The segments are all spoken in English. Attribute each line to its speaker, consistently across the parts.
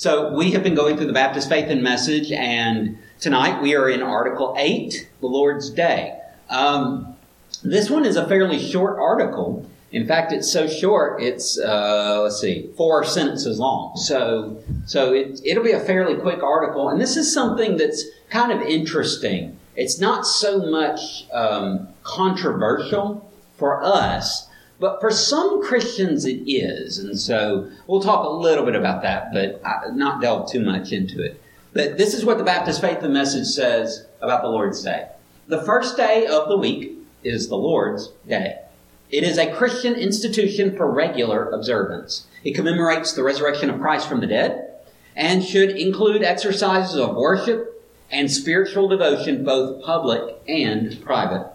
Speaker 1: So we have been going through the Baptist Faith and Message, and tonight we are in Article 8, the Lord's Day. Um, this one is a fairly short article. In fact, it's so short, it's, uh, let's see, four sentences long. So, so it, it'll be a fairly quick article. And this is something that's kind of interesting. It's not so much um, controversial for us, but for some Christians it is. And so we'll talk a little bit about that, but not delve too much into it. But this is what the Baptist Faith and Message says about the Lord's Day. The first day of the week is the Lord's Day. It is a Christian institution for regular observance. It commemorates the resurrection of Christ from the dead and should include exercises of worship and spiritual devotion, both public and private.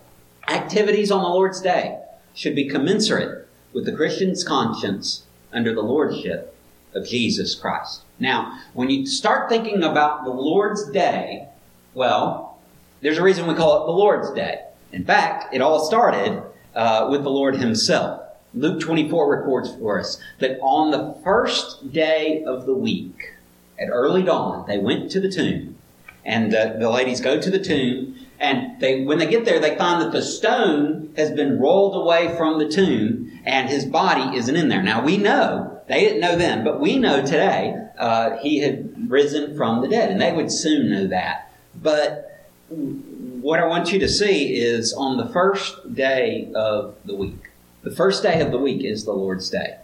Speaker 1: Activities on the Lord's Day should be commensurate with the Christian's conscience under the lordship of Jesus Christ. Now, when you start thinking about the Lord's Day, well, there's a reason we call it the Lord's Day. In fact, it all started uh, with the Lord Himself. Luke 24 records for us that on the first day of the week, at early dawn, they went to the tomb. And uh, the ladies go to the tomb, and they, when they get there, they find that the stone has been rolled away from the tomb, and his body isn't in there. Now we know they didn't know then, but we know today uh, he had risen from the dead, and they would soon know that. But what I want you to see is on the first day of the week. The first day of the week is the Lord's Day.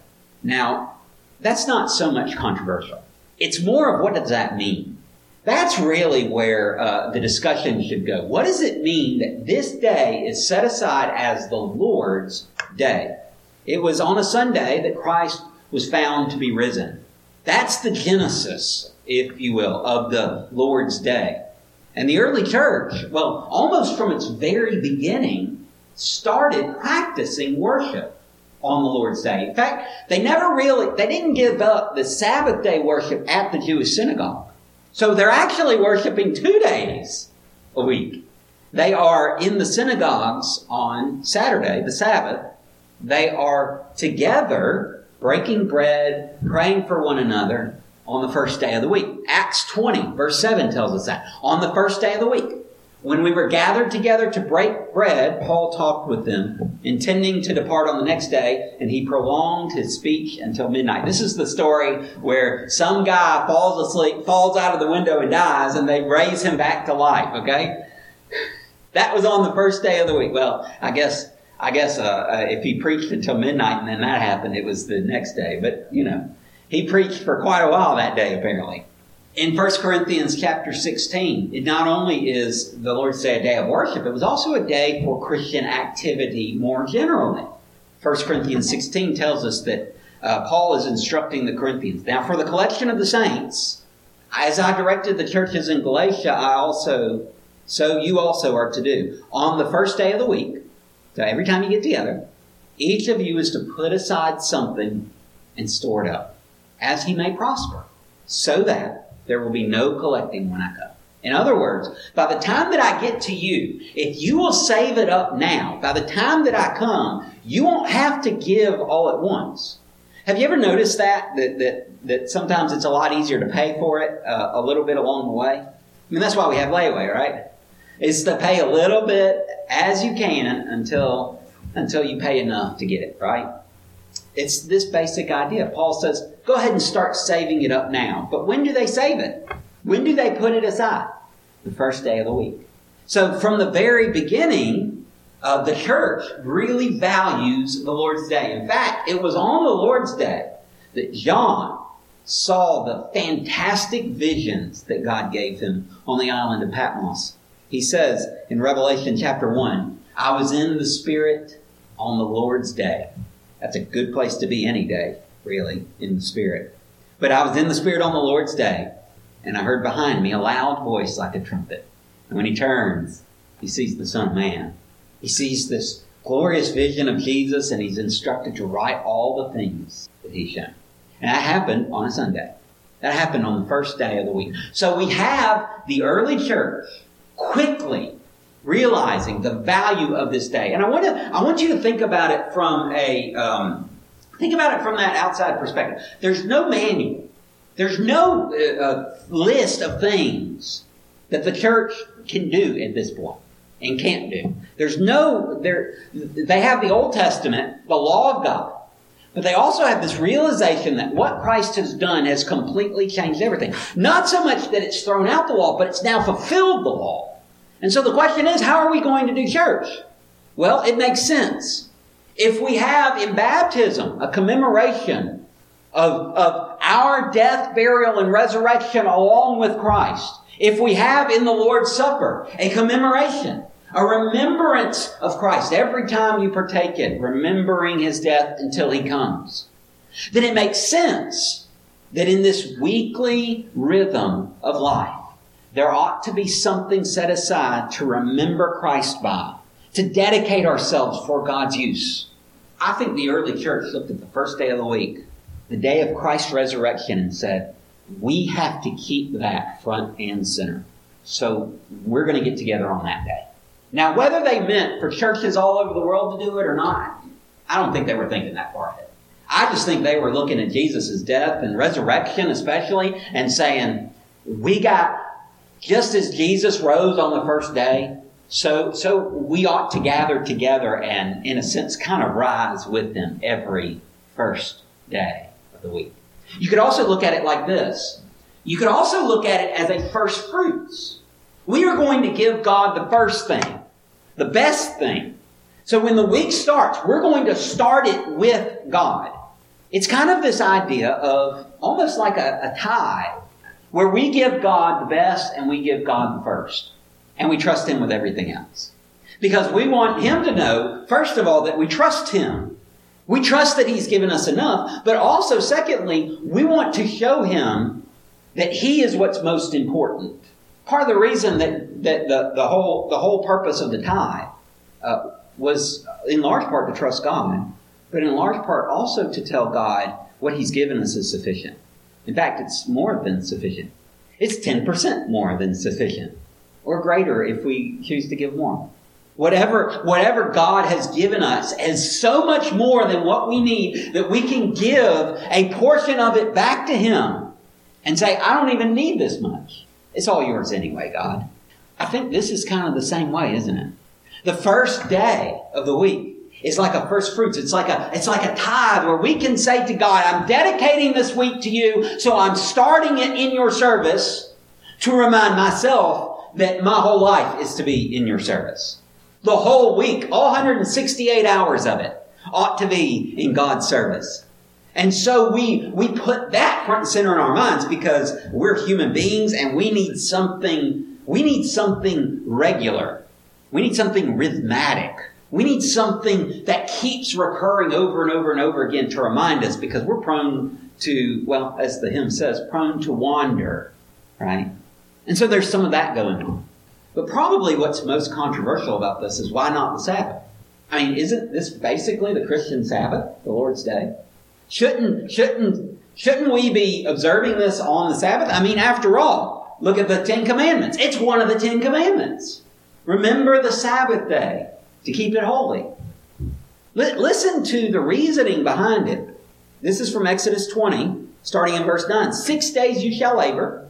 Speaker 1: Now, that's not so much controversial. It's more of what does that mean? That's really where uh, the discussion should go. What does it mean that this day is set aside as the Lord's day? It was on a Sunday that Christ was found to be risen. That's the genesis, if you will, of the Lord's day. And the early church, well, almost from its very beginning, started practicing worship on the Lord's Day. In fact, they never really, they didn't give up the Sabbath day worship at the Jewish synagogue. So they're actually worshiping two days a week. They are in the synagogues on Saturday, the Sabbath. They are together breaking bread, praying for one another, on the first day of the week. Acts 20, verse 7 tells us that. On the first day of the week. When we were gathered together to break bread, Paul talked with them, intending to depart on the next day, and he prolonged his speech until midnight. This is the story where some guy falls asleep, falls out of the window and dies, and they raise him back to life, okay? That was on the first day of the week. Well, I guess, I guess, uh, uh, if he preached until midnight and then that happened, it was the next day, but, you know. He preached for quite a while that day, apparently. In 1 Corinthians chapter 16, it not only is the Lord's Day a day of worship, it was also a day for Christian activity more generally. 1 Corinthians 16 tells us that uh, Paul is instructing the Corinthians. Now, for the collection of the saints, as I directed the churches in Galatia, I also, so you also are to do. On the first day of the week, so every time you get together, each of you is to put aside something and store it up as he may prosper, so that there will be no collecting when I come. In other words, by the time that I get to you, if you will save it up now, by the time that I come, you won't have to give all at once. Have you ever noticed that? That, that, that sometimes it's a lot easier to pay for it uh, a little bit along the way? I mean, that's why we have layaway, right? It's to pay a little bit as you can until, until you pay enough to get it, right? It's this basic idea. Paul says, go ahead and start saving it up now. But when do they save it? When do they put it aside? The first day of the week. So from the very beginning, uh, the church really values the Lord's Day. In fact, it was on the Lord's Day that John saw the fantastic visions that God gave him on the island of Patmos. He says in Revelation chapter 1, I was in the Spirit on the Lord's Day. That's a good place to be any day, really, in the Spirit. But I was in the Spirit on the Lord's day, and I heard behind me a loud voice like a trumpet. And when he turns, he sees the Son of Man. He sees this glorious vision of Jesus, and he's instructed to write all the things that he's shown. And that happened on a Sunday. That happened on the first day of the week. So we have the early church quickly realizing the value of this day. And I want to, I want you to think about it from a, um, think about it from that outside perspective. There's no manual. There's no uh, uh, list of things that the church can do at this point and can't do. There's no, they have the Old Testament, the law of God, but they also have this realization that what Christ has done has completely changed everything. Not so much that it's thrown out the law, but it's now fulfilled the law. And so the question is, how are we going to do church? Well, it makes sense. If we have in baptism a commemoration of, of our death, burial, and resurrection along with Christ, if we have in the Lord's Supper a commemoration, a remembrance of Christ every time you partake it, remembering his death until he comes, then it makes sense that in this weekly rhythm of life, there ought to be something set aside to remember Christ by, to dedicate ourselves for God's use. I think the early church looked at the first day of the week, the day of Christ's resurrection, and said, we have to keep that front and center. So we're going to get together on that day. Now, whether they meant for churches all over the world to do it or not, I don't think they were thinking that far ahead. I just think they were looking at Jesus' death and resurrection, especially, and saying, we got, just as Jesus rose on the first day, so, so we ought to gather together and, in a sense, kind of rise with them every first day of the week. You could also look at it like this. You could also look at it as a first fruits. We are going to give God the first thing, the best thing. So when the week starts, we're going to start it with God. It's kind of this idea of almost like a, a tithe, where we give God the best and we give God the first. And we trust Him with everything else. Because we want Him to know, first of all, that we trust Him we trust that He's given us enough, but also, secondly, we want to show Him that He is what's most important. Part of the reason that, that the, the, whole, the whole purpose of the tithe uh, was in large part to trust God, but in large part also to tell God what He's given us is sufficient. In fact, it's more than sufficient. It's 10% more than sufficient, or greater if we choose to give more. Whatever, whatever God has given us is so much more than what we need that we can give a portion of it back to Him and say, I don't even need this much. It's all yours anyway, God. I think this is kind of the same way, isn't it? The first day of the week is like a first fruits. It's like a, it's like a tithe where we can say to God, I'm dedicating this week to you, so I'm starting it in your service to remind myself that my whole life is to be in your service. The whole week, all 168 hours of it, ought to be in God's service. And so we, we put that front and center in our minds because we're human beings and we need something, we need something regular. We need something rhythmatic. We need something that keeps recurring over and over and over again to remind us because we're prone to, well, as the hymn says, prone to wander, right? And so there's some of that going on. But probably what's most controversial about this is why not the Sabbath? I mean, isn't this basically the Christian Sabbath, the Lord's Day? Shouldn't, shouldn't, shouldn't we be observing this on the Sabbath? I mean, after all, look at the Ten Commandments. It's one of the Ten Commandments. Remember the Sabbath day to keep it holy. Listen to the reasoning behind it. This is from Exodus 20, starting in verse 9. Six days you shall labor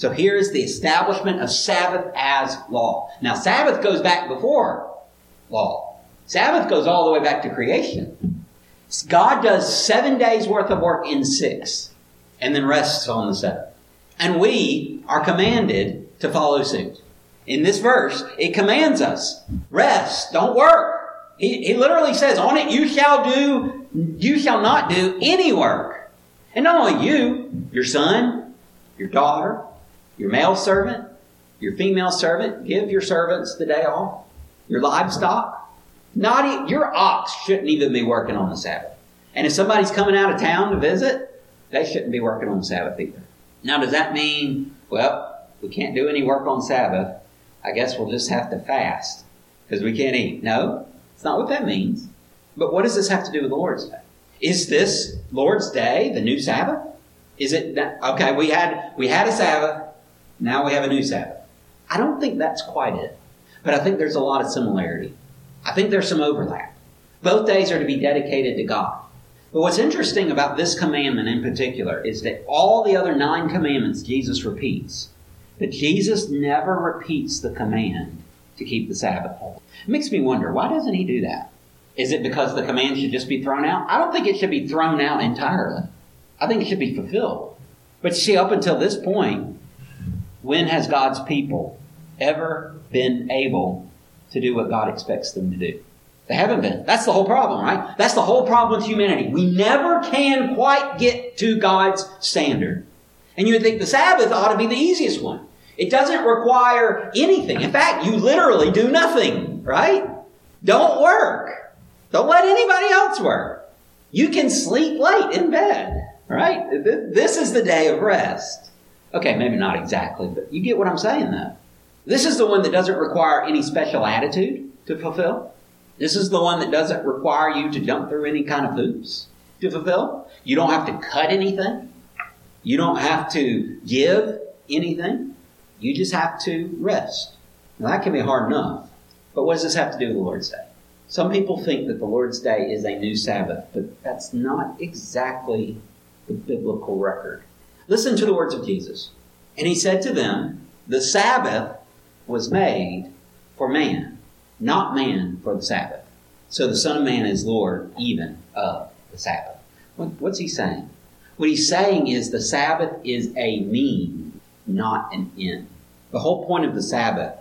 Speaker 1: So here is the establishment of Sabbath as law. Now, Sabbath goes back before law. Sabbath goes all the way back to creation. God does seven days worth of work in six and then rests on the seventh. And we are commanded to follow suit. In this verse, it commands us, rest, don't work. He, he literally says, on it you shall do, you shall not do any work. And not only you, your son, your daughter, your male servant, your female servant, give your servants the day off. Your livestock, not your ox shouldn't even be working on the Sabbath. And if somebody's coming out of town to visit, they shouldn't be working on the Sabbath either. Now, does that mean well, we can't do any work on Sabbath. I guess we'll just have to fast because we can't eat. No, it's not what that means. But what does this have to do with the Lord's Day? Is this Lord's Day the new Sabbath? Is it okay? We had we had a Sabbath. Now we have a new Sabbath. I don't think that's quite it, but I think there's a lot of similarity. I think there's some overlap. Both days are to be dedicated to God. But what's interesting about this commandment in particular is that all the other nine commandments Jesus repeats, but Jesus never repeats the command to keep the Sabbath holy. It makes me wonder, why doesn't he do that? Is it because the command should just be thrown out? I don't think it should be thrown out entirely. I think it should be fulfilled. But see, up until this point, when has God's people ever been able to do what God expects them to do? They haven't been. That's the whole problem, right? That's the whole problem with humanity. We never can quite get to God's standard. And you would think the Sabbath ought to be the easiest one. It doesn't require anything. In fact, you literally do nothing, right? Don't work. Don't let anybody else work. You can sleep late in bed, right? This is the day of rest. Okay, maybe not exactly, but you get what I'm saying though. This is the one that doesn't require any special attitude to fulfill. This is the one that doesn't require you to jump through any kind of hoops to fulfill. You don't have to cut anything. You don't have to give anything. You just have to rest. Now that can be hard enough. But what does this have to do with the Lord's Day? Some people think that the Lord's Day is a new Sabbath, but that's not exactly the biblical record. Listen to the words of Jesus. And he said to them, The Sabbath was made for man, not man for the Sabbath. So the Son of Man is Lord even of the Sabbath. What's he saying? What he's saying is the Sabbath is a mean, not an end. The whole point of the Sabbath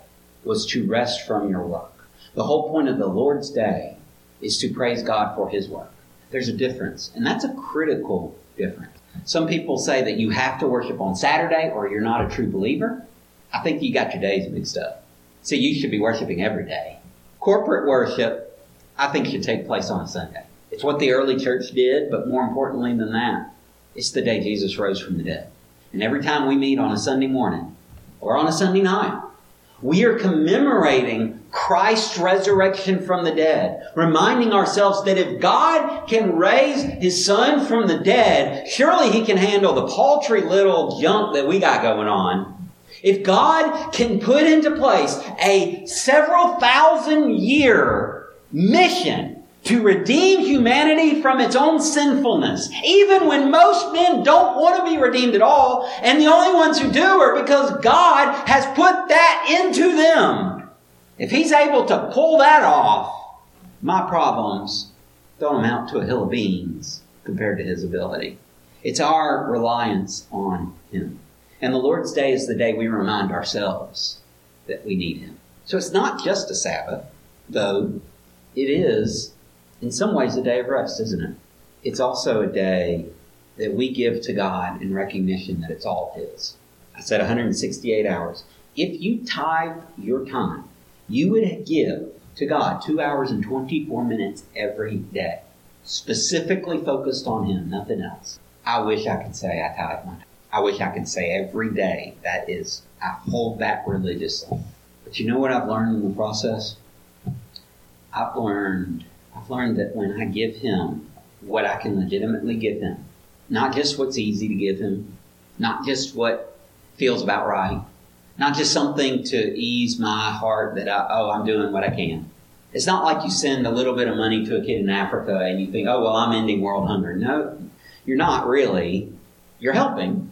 Speaker 1: was to rest from your work. The whole point of the Lord's Day is to praise God for His work. There's a difference, and that's a critical difference. Some people say that you have to worship on Saturday or you're not a true believer. I think you got your days mixed up. See, you should be worshiping every day. Corporate worship, I think, should take place on a Sunday. It's what the early church did, but more importantly than that, it's the day Jesus rose from the dead. And every time we meet on a Sunday morning or on a Sunday night, we are commemorating Christ's resurrection from the dead, reminding ourselves that if God can raise His Son from the dead, surely He can handle the paltry little junk that we got going on. If God can put into place a several thousand year mission to redeem humanity from its own sinfulness, even when most men don't want to be redeemed at all, and the only ones who do are because God has put that into them. If He's able to pull that off, my problems don't amount to a hill of beans compared to His ability. It's our reliance on Him. And the Lord's Day is the day we remind ourselves that we need Him. So it's not just a Sabbath, though it is in some ways a day of rest, isn't it? It's also a day that we give to God in recognition that it's all His. I said 168 hours. If you tithe your time, you would give to God two hours and 24 minutes every day, specifically focused on Him, nothing else. I wish I could say I tithe my time. I wish I could say every day that is, I hold that religiously. But you know what I've learned in the process? I've learned Learned that when I give him what I can legitimately give him, not just what's easy to give him, not just what feels about right, not just something to ease my heart that I, oh, I'm doing what I can. It's not like you send a little bit of money to a kid in Africa and you think, oh, well, I'm ending world hunger. No, you're not really. You're helping,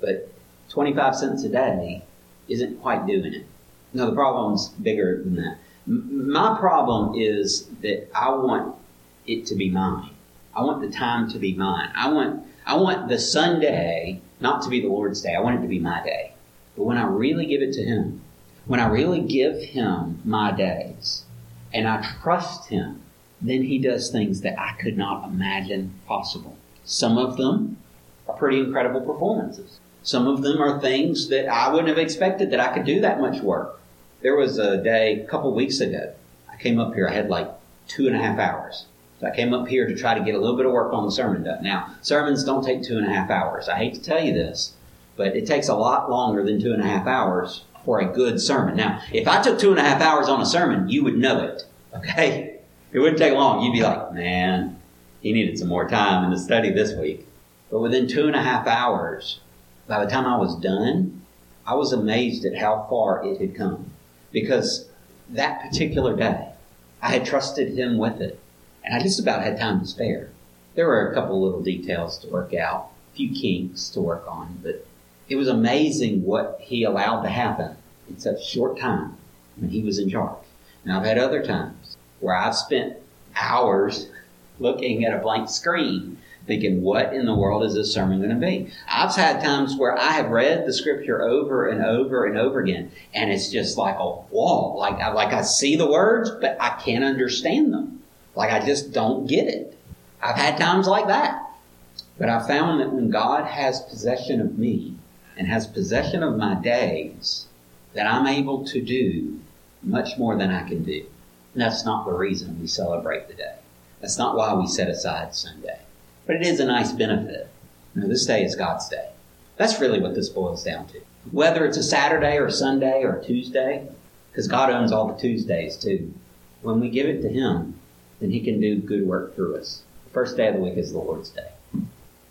Speaker 1: but 25 cents a day isn't quite doing it. No, the problem's bigger than that my problem is that I want it to be mine. I want the time to be mine. I want I want the Sunday not to be the Lord's day. I want it to be my day. But when I really give it to Him, when I really give Him my days, and I trust Him, then He does things that I could not imagine possible. Some of them are pretty incredible performances. Some of them are things that I wouldn't have expected that I could do that much work. There was a day a couple weeks ago. I came up here. I had like two and a half hours. So I came up here to try to get a little bit of work on the sermon done. Now, sermons don't take two and a half hours. I hate to tell you this, but it takes a lot longer than two and a half hours for a good sermon. Now, if I took two and a half hours on a sermon, you would know it. Okay? It wouldn't take long. You'd be like, man, he needed some more time in the study this week. But within two and a half hours, by the time I was done, I was amazed at how far it had come. Because that particular day, I had trusted him with it. And I just about had time to spare. There were a couple little details to work out, a few kinks to work on, but it was amazing what he allowed to happen in such short time when he was in charge. Now I've had other times where I've spent hours looking at a blank screen thinking, what in the world is this sermon going to be? I've had times where I have read the scripture over and over and over again, and it's just like a wall. Like I, like I see the words, but I can't understand them. Like I just don't get it. I've had times like that. But I found that when God has possession of me and has possession of my days, that I'm able to do much more than I can do. And that's not the reason we celebrate the day. That's not why we set aside Sunday. But it is a nice benefit. You know, this day is God's day. That's really what this boils down to. Whether it's a Saturday or Sunday or a Tuesday, because God owns all the Tuesdays too. When we give it to Him, then He can do good work through us. The first day of the week is the Lord's Day.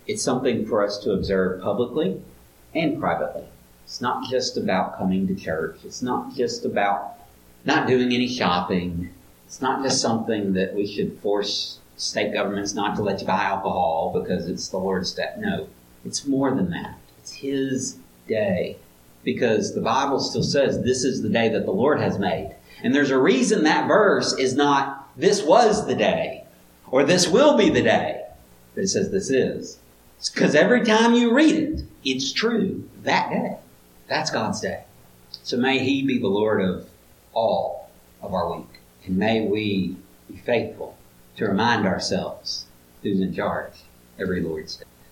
Speaker 1: It's something for us to observe publicly and privately. It's not just about coming to church. It's not just about not doing any shopping. It's not just something that we should force state governments not to let you buy alcohol because it's the Lord's day. No, it's more than that. It's His day. Because the Bible still says this is the day that the Lord has made. And there's a reason that verse is not this was the day or this will be the day. But it says this is. Because every time you read it, it's true that day. That's God's day. So may He be the Lord of all of our week. And may we be faithful to remind ourselves who's in charge every Lord's Day.